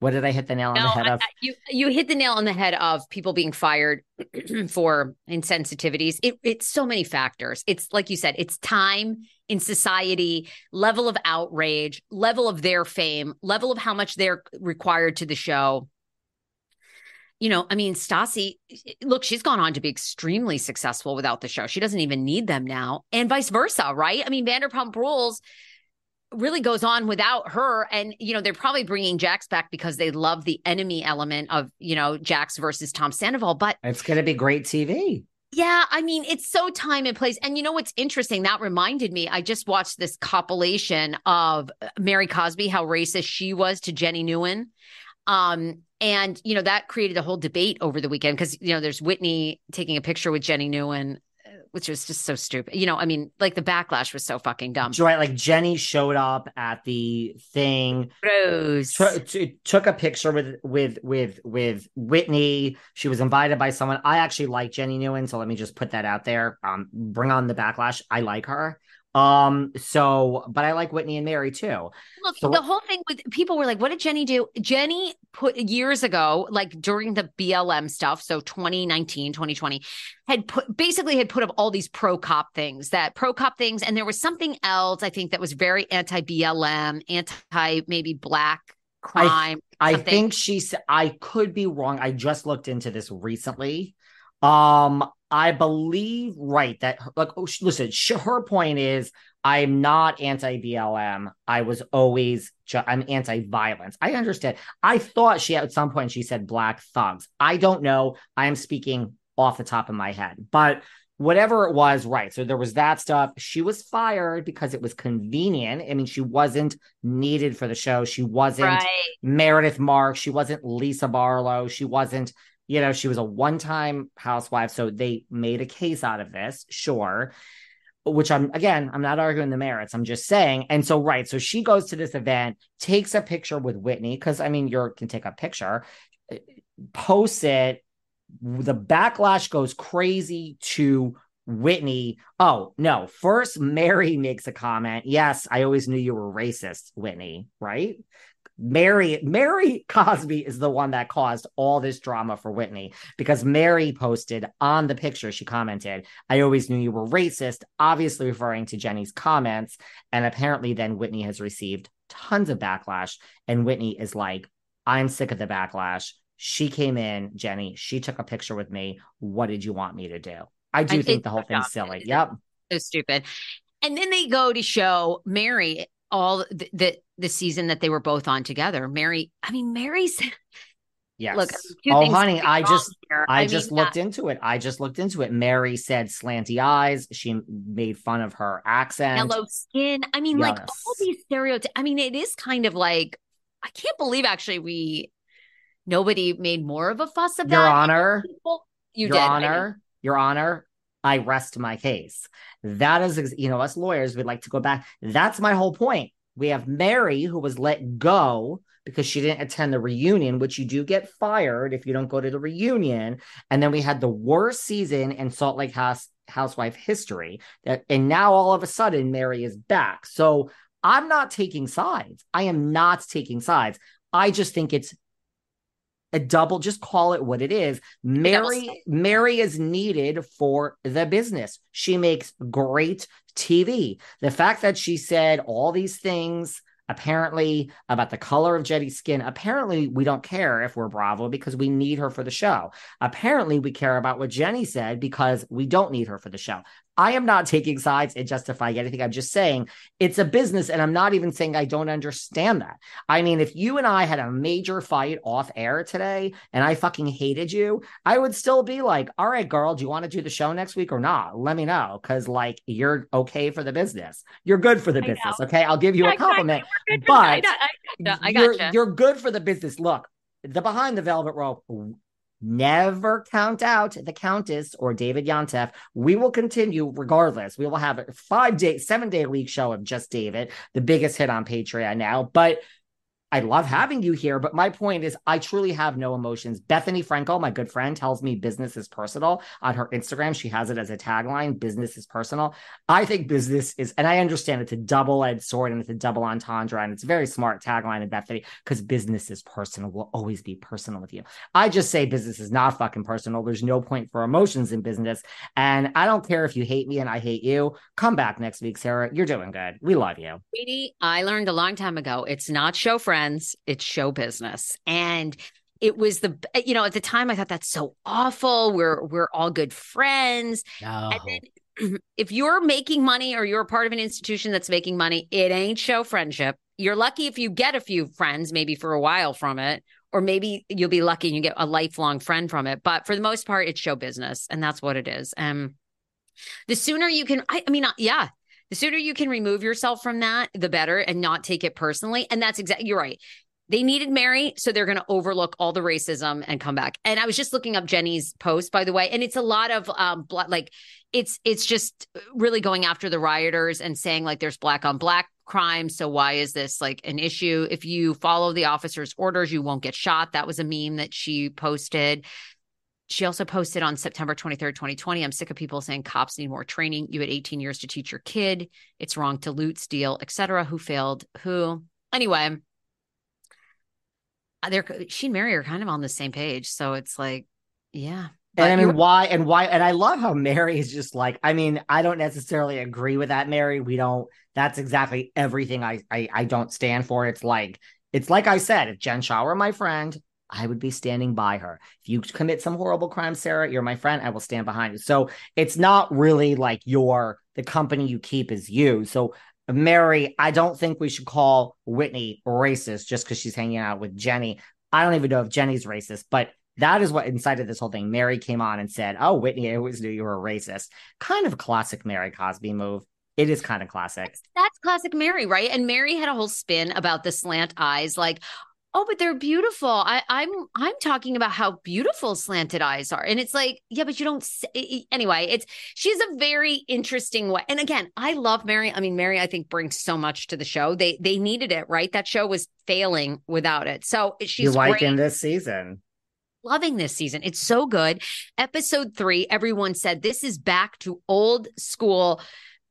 What did I hit the nail on No, the head I- of? You you hit the nail on the head of people being fired for insensitivities. It, it's so many factors. It's like you said, it's time in society, level of outrage, level of their fame, level of how much they're required to the show. You know, I mean, Stassi, look, she's gone on to be extremely successful without the show. She doesn't even need them now, and vice versa, right? I mean, Vanderpump Rules really goes on without her and you know they're probably bringing jax back because they love the enemy element of you know jax versus tom sandoval but It's going to be great TV. yeah i mean it's so time and place and you know what's interesting that reminded me i just watched this compilation of mary cosby how racist she was to jenny Nguyen um and you know that created a whole debate over the weekend because you know there's whitney taking a picture with jenny Nguyen uh, which was just so stupid you know i mean like the backlash was so fucking dumb Right, like Jenny showed up at the thing, Rose. took t- took a picture with with with with Whitney. She was invited by someone. I actually like Jenny Nguyen, so let me just put that out there. Um, bring on the backlash. I like her. Um, so but I like Whitney and Mary too. Look, So the whole thing with people were like, what did Jenny do? Jenny put years ago, like during the BLM stuff, so 2019, 2020, had put basically had put up all these pro cop things that pro cop things. And there was something else, I think, that was very anti BLM, anti maybe black crime. I something. think she's I could be wrong. I just looked into this recently. Um, I believe right that like oh, listen, sh- her point is I'm not anti BLM. I was always ju- I'm anti violence. I understand. I thought she at some point she said black thugs. I don't know. I am speaking off the top of my head, but whatever it was, right. So there was that stuff. She was fired because it was convenient. I mean, she wasn't needed for the show. She wasn't right. Meredith Mark. She wasn't Lisa Barlow. She wasn't, you know, she was a one time housewife. So they made a case out of this, sure. Which I'm, again, I'm not arguing the merits. I'm just saying. And so, right. So she goes to this event, takes a picture with Whitney, because I mean, you can take a picture, posts it. The backlash goes crazy to Whitney. Oh, no. First, Mary makes a comment. Yes, I always knew you were racist, Whitney, right? Mary Mary Cosby is the one that caused all this drama for Whitney because Mary posted on the picture she commented, "I always knew you were racist," obviously referring to Jenny's comments, and apparently then Whitney has received tons of backlash and Whitney is like, "I'm sick of the backlash. She came in, Jenny, she took a picture with me. What did you want me to do?" I do I think think the whole thing's silly. Yep. so stupid. And then they go to show Mary all the, the the season that they were both on together. Mary, I mean, Mary's Yes. look. two oh, things honey, I just here. I, mean, just looked into it. I just looked into it. Mary said slanty eyes. She made fun of her accent. yellow skin. I mean, like all these stereotypes. I mean, it is kind of like I can't believe actually we nobody made more of a fuss about Your it. Honor, People- You Your did. I Honor, Your Honor, I rest my case. That is, you know, us lawyers we'd like to go back. That's my whole point. We have Mary who was let go because she didn't attend the reunion, which you do get fired if you don't go to the reunion. And then we had the worst season in Salt Lake House housewife history. That and now all of a sudden Mary is back. So I'm not taking sides. I am not taking sides. I just think it's a double just call it what it is. Mary mary is needed for the business. She makes great tv the fact that she said all these things apparently about the color of jenny's skin apparently we don't care if we're bravo because we need her for the show. Apparently we care about what jenny said because we don't need her for the show I am not taking sides and justifying anything. I'm just saying it's a business, and I'm not even saying I don't understand that. I mean, if you and I had a major fight off air today and I fucking hated you, I would still be like, all right, girl, do you want to do the show next week or not? Let me know. Cause like you're okay for the business. You're good for the business. Okay. I'll give you a compliment. But I, I, I you're, you're good for the business. Look, the behind the velvet rope never count out the Countess or David Yontef. We will continue regardless. We will have a five day, seven day league show of just David, the biggest hit on Patreon now. But I love having you here, but my point is, I truly have no emotions. Bethenny Frankel, my good friend, tells me business is personal on her Instagram. She has it as a tagline business is personal. I think business is, and I understand it's a double edged sword and it's a double entendre, and it's a very smart tagline in Bethenny because business is personal, will always be personal with you. I just say business is not fucking personal. There's no point for emotions in business. And I don't care if you hate me and I hate you. Come back next week, Sarah. You're doing good. We love you. Sweetie, I learned a long time ago it's not show friends, it's show business. And it was the you know at the time I thought that's so awful. We're we're all good friends. No. And then if you're making money or you're a part of an institution that's making money, it ain't show friendship. You're lucky if you get a few friends, maybe for a while from it, or maybe you'll be lucky and you get a lifelong friend from it. But for the most part, it's show business, and that's what it is. Um, the sooner you can, I, I mean, uh, yeah, the sooner you can remove yourself from that, the better, and not take it personally. And that's exactly you're right. They needed Mary, so they're going to overlook all the racism and come back. And I was just looking up Jenny's post, by the way, and it's a lot of um, like it's it's just really going after the rioters and saying like there's black on black crime. So why is this like an issue? If you follow the officer's orders, you won't get shot. That was a meme that she posted. She also posted on September 23rd, 2020. I'm sick of people saying cops need more training. You had 18 years to teach your kid. It's wrong to loot, steal, etc. Who failed? Who? Anyway, uh, they're she and Mary are kind of on the same page. So it's like, yeah. But And I mean, why and why? And I love how Mary is just like, I mean, I don't necessarily agree with that, Mary. We don't, that's exactly everything I, I, I don't stand for. It's like, it's like I said, if Jen Shah were my friend, I would be standing by her. If you commit some horrible crime, Sarah, you're my friend. I will stand behind you. So it's not really like your, the company you keep is you. So Mary, I don't think we should call Whitney racist just because she's hanging out with Jenny. I don't even know if Jenny's racist, but that is what incited this whole thing. Mary came on and said, Oh, Whitney, I always knew you were a racist. Kind of classic Mary Cosby move. It is kind of classic. that's classic Mary, right? And Mary had a whole spin about the slant eyes, like, oh, but they're beautiful. I, I'm I'm talking about how beautiful slanted eyes are, and it's like, yeah, but you don't. s- i- i- Anyway, it's she's a very interesting way. And again, I love Mary. I mean, Mary, I think brings so much to the show. They they needed it, right? That show was failing without it. So she's you like great in this season. loving this season. It's so good. Episode three, everyone said this is back to old school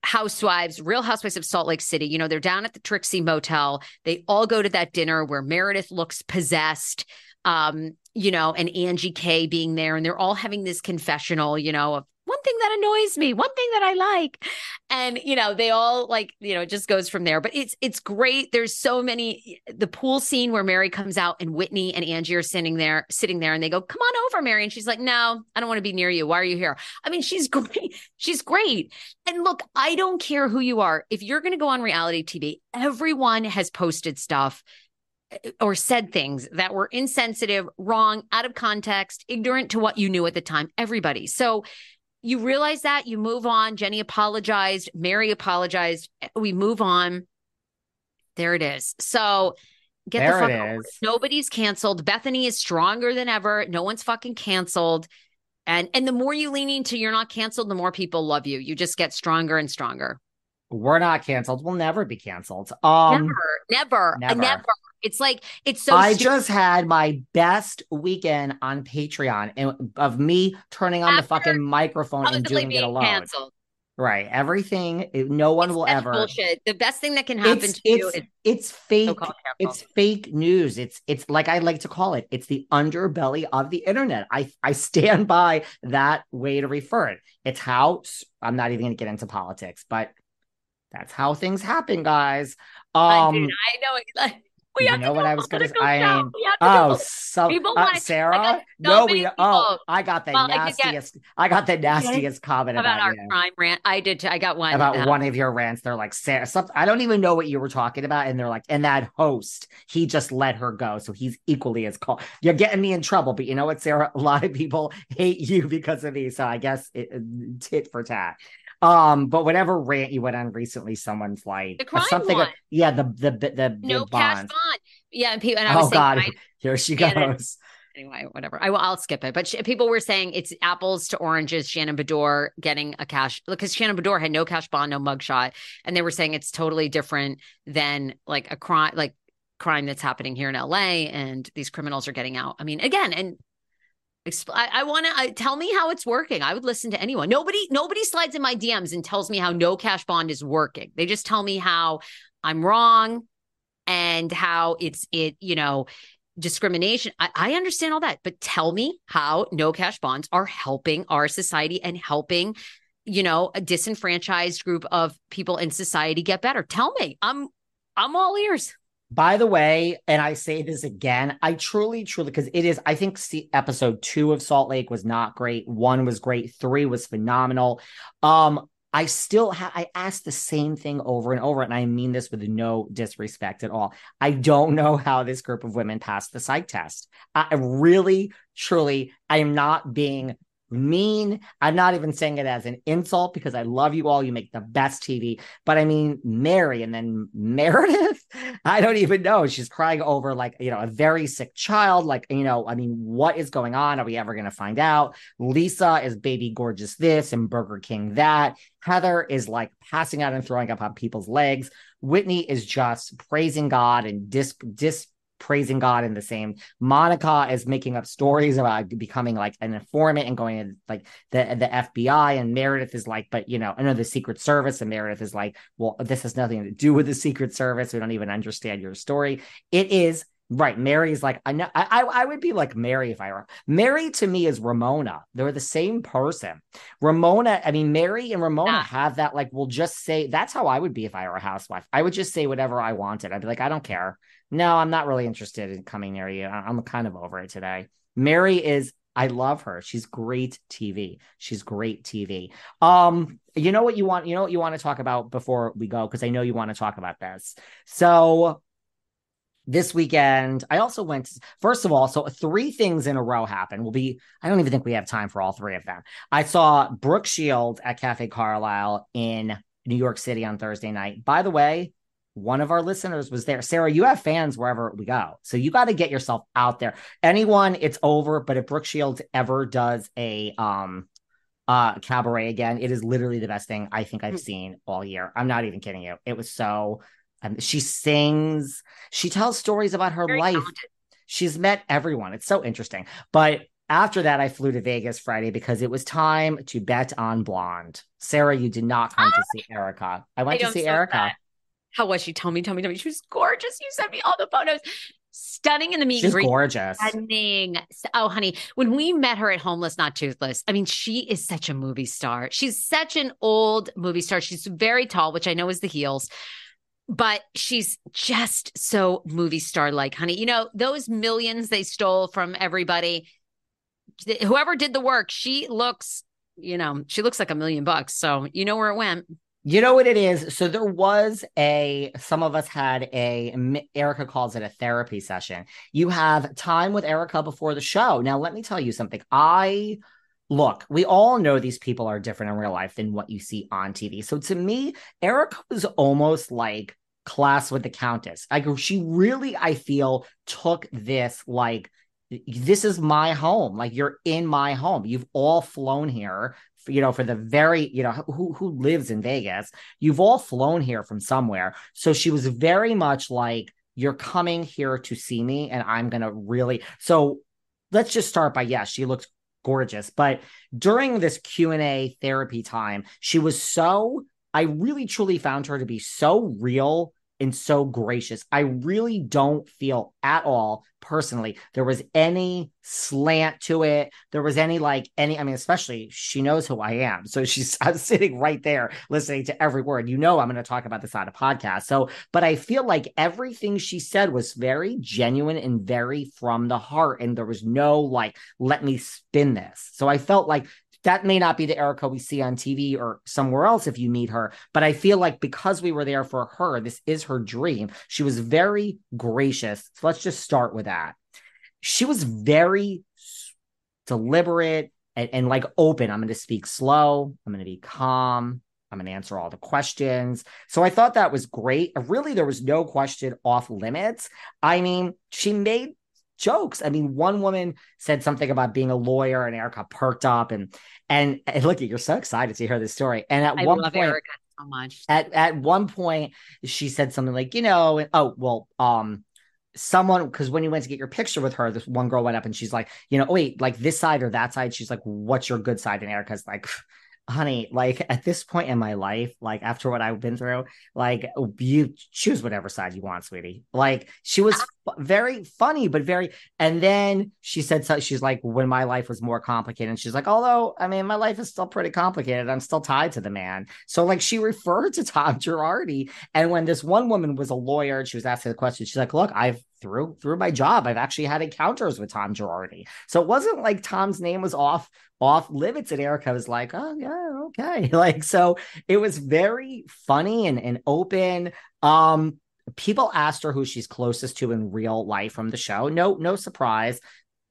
housewives, real housewives of Salt Lake City. You know, they're down at the Trixie Motel. They all go to that dinner where Meredith looks possessed. Um, you know, and Angie K being there, and they're all having this confessional, you know, of one thing that annoys me, one thing that I like. And, you know, they all like, you know, it just goes from there. But it's it's great. There's so many the pool scene where Mary comes out and Whitney and Angie are sitting there, sitting there, and they go, Come on over, Mary. And she's like, No, I don't want to be near you. Why are you here? I mean, she's great. She's great. And look, I don't care who you are. If you're gonna go on reality TV, everyone has posted stuff eh, or said things that were insensitive, wrong, out of context, ignorant to what you knew at the time. Everybody. So you realize that you move on. Jenny apologized. Mary apologized. We move on. There it is. So get There the fuck over. Nobody's canceled. Bethenny is stronger than ever. No one's fucking canceled. And and the more you lean into you're not canceled, the more people love you. You just get stronger and stronger. We're not canceled. We'll never be canceled. Um never, never. never, never. It's like it's so. I stupid. just had my best weekend on Patreon and of me turning on the fucking microphone and doing it alone. canceled. Right. Everything. No one It's will ever. bullshit. The best thing that can happen It's to you it's is it's fake. It's fake news. It's it's like I like to call it. It's the underbelly of the internet. I I stand by that way to refer it. It's how I'm not even going to get into politics, but that's how things happen, guys. I- Um, dude, I know. It, We you know what I was gonna political I mean, to oh, do- so People uh, I Sarah. got no, we oh. I got the Well, I nastiest. I got the nastiest comment about about, our you. crime rant. I did. Too. I got one about uh, one of your rants. They're like, Sarah, something, I don't even know what you were talking about. And they're like, and that host, he just let her go. So he's equally as cold. You're getting me in trouble. But you know what, Sarah? A lot of people hate you because of me. So I guess it, it- tit for tat. Um, but whatever rant you went on recently, someone's like The crime something. one. Yeah, the the the, the no the cash bond. bond. Yeah, and people. And I was Oh saying, God, I- here she goes. anyway, whatever. I will. I'll skip it. But sh- people were saying it's apples to oranges. Shannon Beador getting a cash because Shannon Beador had no cash bond, no mugshot, and they were saying it's totally different than like a crime, like crime that's happening here in LA, and these criminals are getting out. I mean, again, and. I, I want to tell me how it's working. I would listen to anyone. Nobody, nobody slides in my DMs and tells me how no cash bond is working. They just tell me how I'm wrong and how it's it. You know, discrimination. I, I understand all that, but tell me how no cash bonds are helping our society and helping, you know, a disenfranchised group of people in society get better. Tell me. I'm I'm all ears. By the way, and I say this again, I truly, truly, because it is, I think episode two of Salt Lake was not great. One was great. Three was phenomenal. Um, I still have, I asked the same thing over and over, and I mean this with no disrespect at all. I don't know how this group of women passed the psych test. I really, truly, I am not being mean. I'm not even saying it as an insult because I love you all. You make the best TV. But I mean, Mary and then Meredith, I don't even know. She's crying over like, you know, a very sick child. Like, you know, I mean, what is going on? Are we ever going to find out? Lisa is baby gorgeous this and Burger King that. Heather is like passing out and throwing up on people's legs. Whitney is just praising God and dis dis praising God in the same. Monica is making up stories about becoming like an informant and going to like the the FBI. And Meredith is like, but you know, I know the Secret Service. And Meredith is like, well, this has nothing to do with the Secret Service. We don't even understand your story. It is right. Mary's like, I know, I I, would be like Mary if I were Mary. To me is Ramona. They're the same person. Ramona. I mean, Mary and Ramona Yeah. have that. Like, we'll just say that's how I would be if I were a housewife. I would just say whatever I wanted. I'd be like, I don't care. No, I'm not really interested in coming near you. I'm kind of over it today. Mary is I love her. She's great TV. She's great TV. Um, you know what you want, you know what you want to talk about before we go because I know you want to talk about this. So this weekend, I also went first of all, so three things in a row happened. Will be I don't even think we have time for all three of them. I saw Brooke Shields at Cafe Carlyle in New York City on Thursday night. By the way, one of our listeners was there. Sarah, you have fans wherever we go. So you got to get yourself out there. Anyone, it's over. But if Brooke Shields ever does a um uh cabaret again, it is literally the best thing I think I've seen all year. I'm not even kidding you. It was so um, she sings, she tells stories about her Very life. talented. She's met everyone. It's so interesting. But after that, I flew to Vegas Friday because it was time to bet on Blonde. Sarah, you did not come to see Erika. I went I to see Erika. sad. How was she? Tell me, tell me, tell me. She was gorgeous. You sent me all the photos. Stunning in the meet and She's greet. gorgeous. Stunning. Oh, honey, when we met her at Homeless Not Toothless, I mean, she is such a movie star. She's such an old movie star. She's very tall, which I know is the heels, but she's just so movie star like, honey. You know, those millions they stole from everybody, whoever did the work, she looks, you know, she looks like a million bucks. So you know where it went. You know what it is? So there was a, some of us had a, Erika calls it a therapy session. You have time with Erika before the show. Now, let me tell you something. I, look, we all know these people are different in real life than what you see on TV. So to me, Erika was almost like class with the Countess. Like she really, I feel, took this like, this is my home. Like you're in my home. You've all flown here, you know, for the very, you know, who who lives in Vegas. You've all flown here from somewhere. So she was very much like, you're coming here to see me, and I'm gonna really. So let's just start by yes, she looked gorgeous, but during this Q and A therapy time, she was so. I really truly found her to be so real and so gracious. I really don't feel at all personally there was any slant to it. There was any like any I mean especially she knows who I am. So she's I'm sitting right there listening to every word. You know I'm going to talk about this on a podcast. So but I feel like everything she said was very genuine and very from the heart and there was no like let me spin this. So I felt like that may not be the Erika we see on TV or somewhere else if you meet her, but I feel like because we were there for her, this is her dream. She was very gracious. So let's just start with that. She was very deliberate and, and like open. I'm going to speak slow. I'm going to be calm. I'm going to answer all the questions. So I thought that was great. Really, there was no question off limits. I mean, she made jokes. I mean, one woman said something about being a lawyer, and Erika perked up, and and, and look, you're so excited to hear this story. And at I one point, Erika so much. at at one point, she said something like, you know, oh well, um, someone because when you went to get your picture with her, this one girl went up and she's like, you know, oh, wait, like this side or that side. She's like, what's your good side? And Erika's like honey, like at this point in my life, like after what I've been through, like you choose whatever side you want, sweetie. Like she was very funny, but very. And then she said, so, she's like, when my life was more complicated, and she's like, although I mean, my life is still pretty complicated. I'm still tied to the man. So like she referred to Tom Girardi, and when this one woman was a lawyer, and she was asking the question. She's like, look, I've through through my job i've actually had encounters with tom girardi so it wasn't like tom's name was off off limits and Erika was like oh yeah okay like so it was very funny and, and open um people asked her who she's closest to in real life from the show no no surprise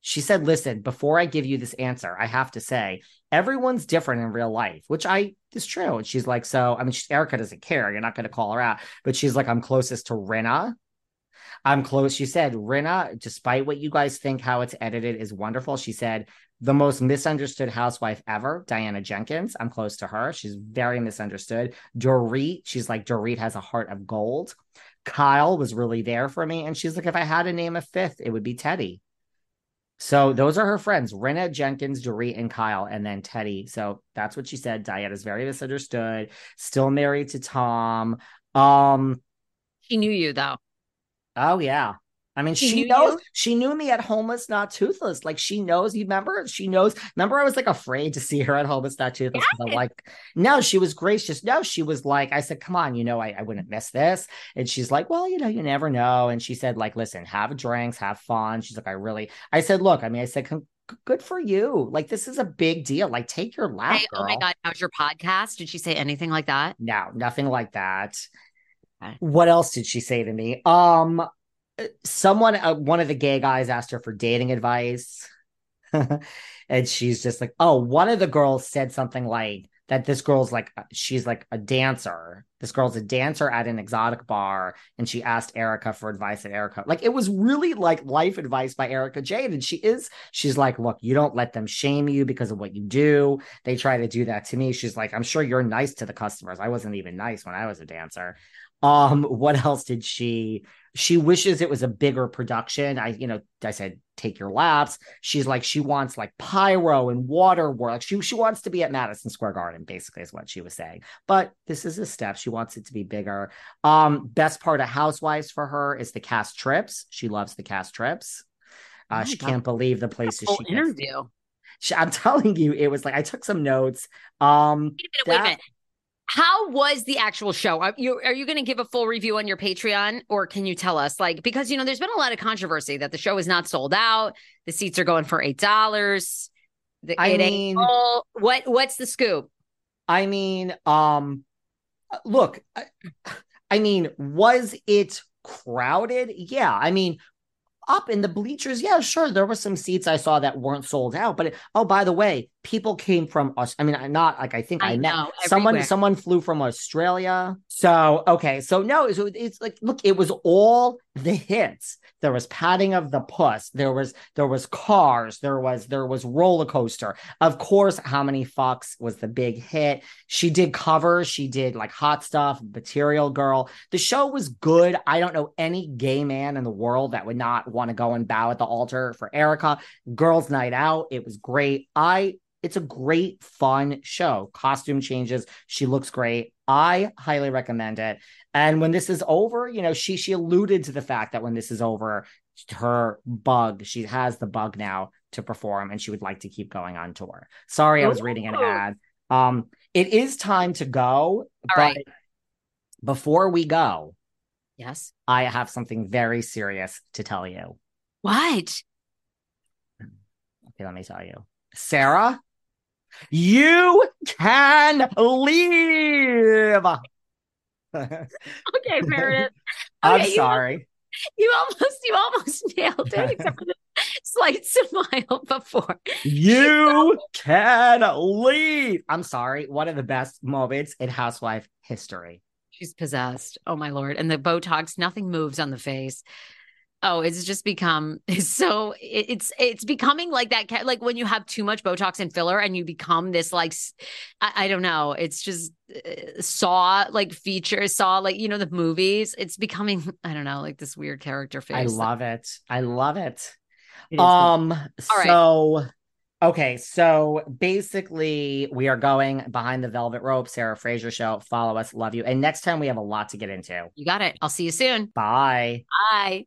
she said listen before i give you this answer i have to say everyone's different in real life which i is true and she's like so i mean she, erika doesn't care you're not going to call her out but she's like i'm closest to rinna I'm close. She said, Rinna, despite what you guys think, how it's edited is wonderful. She said, the most misunderstood housewife ever, Diana Jenkins. I'm close to her. She's very misunderstood. Dorit, she's like, Dorit has a heart of gold. Kyle was really there for me. And she's like, if I had to name a fifth, it would be Teddi. So those are her friends, Rinna, Jenkins, Dorit, and Kyle, and then Teddi. So that's what she said. Diana's very misunderstood, still married to Tom. Um, She knew you though. Oh yeah. I mean, She she, knows. you? She knew me at Homeless Not Toothless. Like she knows. You remember? She knows. Remember, I was like afraid to see her at Homeless Not Toothless. I'm like, no, she was gracious. No, she was like, I said, come on, you know, I, I wouldn't miss this. And she's like, well, you know, you never know. And she said, like, listen, have drinks, have fun. She's like, I really. I said, look, I mean, I said, "Con- good for you. Like, this is a big deal. Like, take your lap, Hey, oh my. God, how's your podcast? Did she say anything like that? No, nothing like that. Okay. What else did she say to me? Um, someone, uh, one of the gay guys asked her for dating advice. and she's just like, oh, one of the girls said something like that this girl's like, uh, she's like a dancer. This girl's a dancer at an exotic bar. And she asked Erika for advice and Erika, like, it was really like life advice by Erika Jayne. And she is, she's like, look, you don't let them shame you because of what you do. They try to do that to me. She's like, I'm sure you're nice to the customers. I wasn't even nice when I was a dancer. Um, what else did she? She wishes it was a bigger production. I, you know, I said take your laps. She's like she wants like pyro and water work. She she wants to be at Madison Square Garden, basically is what she was saying. But this is a step. She wants it to be bigger. Um, best part of Housewives for her is the cast trips. She loves the cast trips. Uh, Oh she God. can't believe the places she gets. interview. She, I'm telling you, it was like I took some notes. Um, Wait a minute, wait a minute. How was the actual show? Are you are you going to give a full review on your Patreon, or can you tell us? Like, because you know, there's been a lot of controversy that the show is not sold out. The seats are going for eight dollars. I mean- full. what what's the scoop? I mean, um, look, I, I mean, was it crowded? Yeah. I mean, up in the bleachers, yeah, sure. There were some seats I saw that weren't sold out, but it, oh, by the way, people came from us. I mean, I'm not like I think I, I met know, someone. everywhere. Someone flew from Australia. So okay, so no, so it's like look, it was all the hits. There was patting of the puss. There was there was cars. There was there was roller coaster. Of course, how many fucks was the big hit? She did covers. She did like hot stuff, Material Girl. The show was good. I don't know any gay man in the world that would not want to go and bow at the altar for Erika. Girls' Night Out. It was great. I. It's a great, fun show. Costume changes. She looks great. I highly recommend it. And when this is over, you know, she she alluded to the fact that when this is over, her bug, she has the bug now to perform and she would like to keep going on tour. Sorry, I was reading an ad. Um, it is time to go, All but right. before we go, Yes. I have something very serious to tell you. What? Okay, let me tell you. Sarah, you can leave. Okay, Meredith. I'm Okay, you- sorry. You almost you almost nailed it, except for the slight smile before. You can leave. I'm sorry. One of the best moments in housewife history. She's possessed. Oh my lord! And the Botox, nothing moves on the face. Oh, it's just become it's so it, it's it's becoming like that. Like when you have too much Botox and filler, and you become this like I don't know. It's just uh, Saw like features Saw like you know the movies. It's becoming I don't know like this weird character face. I love it. I love it. It Um, right. so okay, so basically we are going behind the velvet rope, Sarah Fraser show. Follow us, love you. And next time we have a lot to get into. you got it. I'll see you soon. Bye. Bye.